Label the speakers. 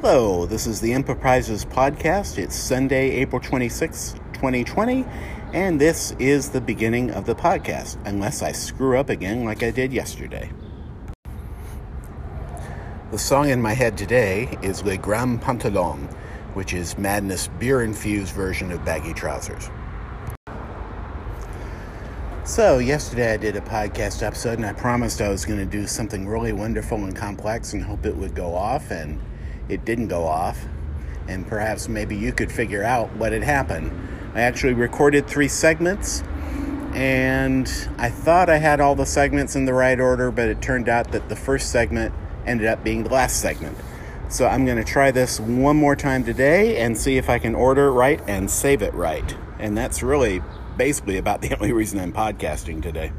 Speaker 1: Hello, this is the Enterprises podcast. It's Sunday, April 26, 2020, and this is the beginning of the podcast, unless I screw up again like I did yesterday. The song in my head today is Le Grand Pantalon, which is Madness' beer infused version of baggy trousers. So, yesterday I did a podcast episode and I promised I was going to do something really wonderful and complex and hope it would go off, and it didn't go off. And perhaps maybe you could figure out what had happened. I actually recorded three segments and I thought I had all the segments in the right order, but it turned out that the first segment ended up being the last segment. So I'm going to try this one more time today and see if I can order it right and save it right. And that's really basically about the only reason I'm podcasting today.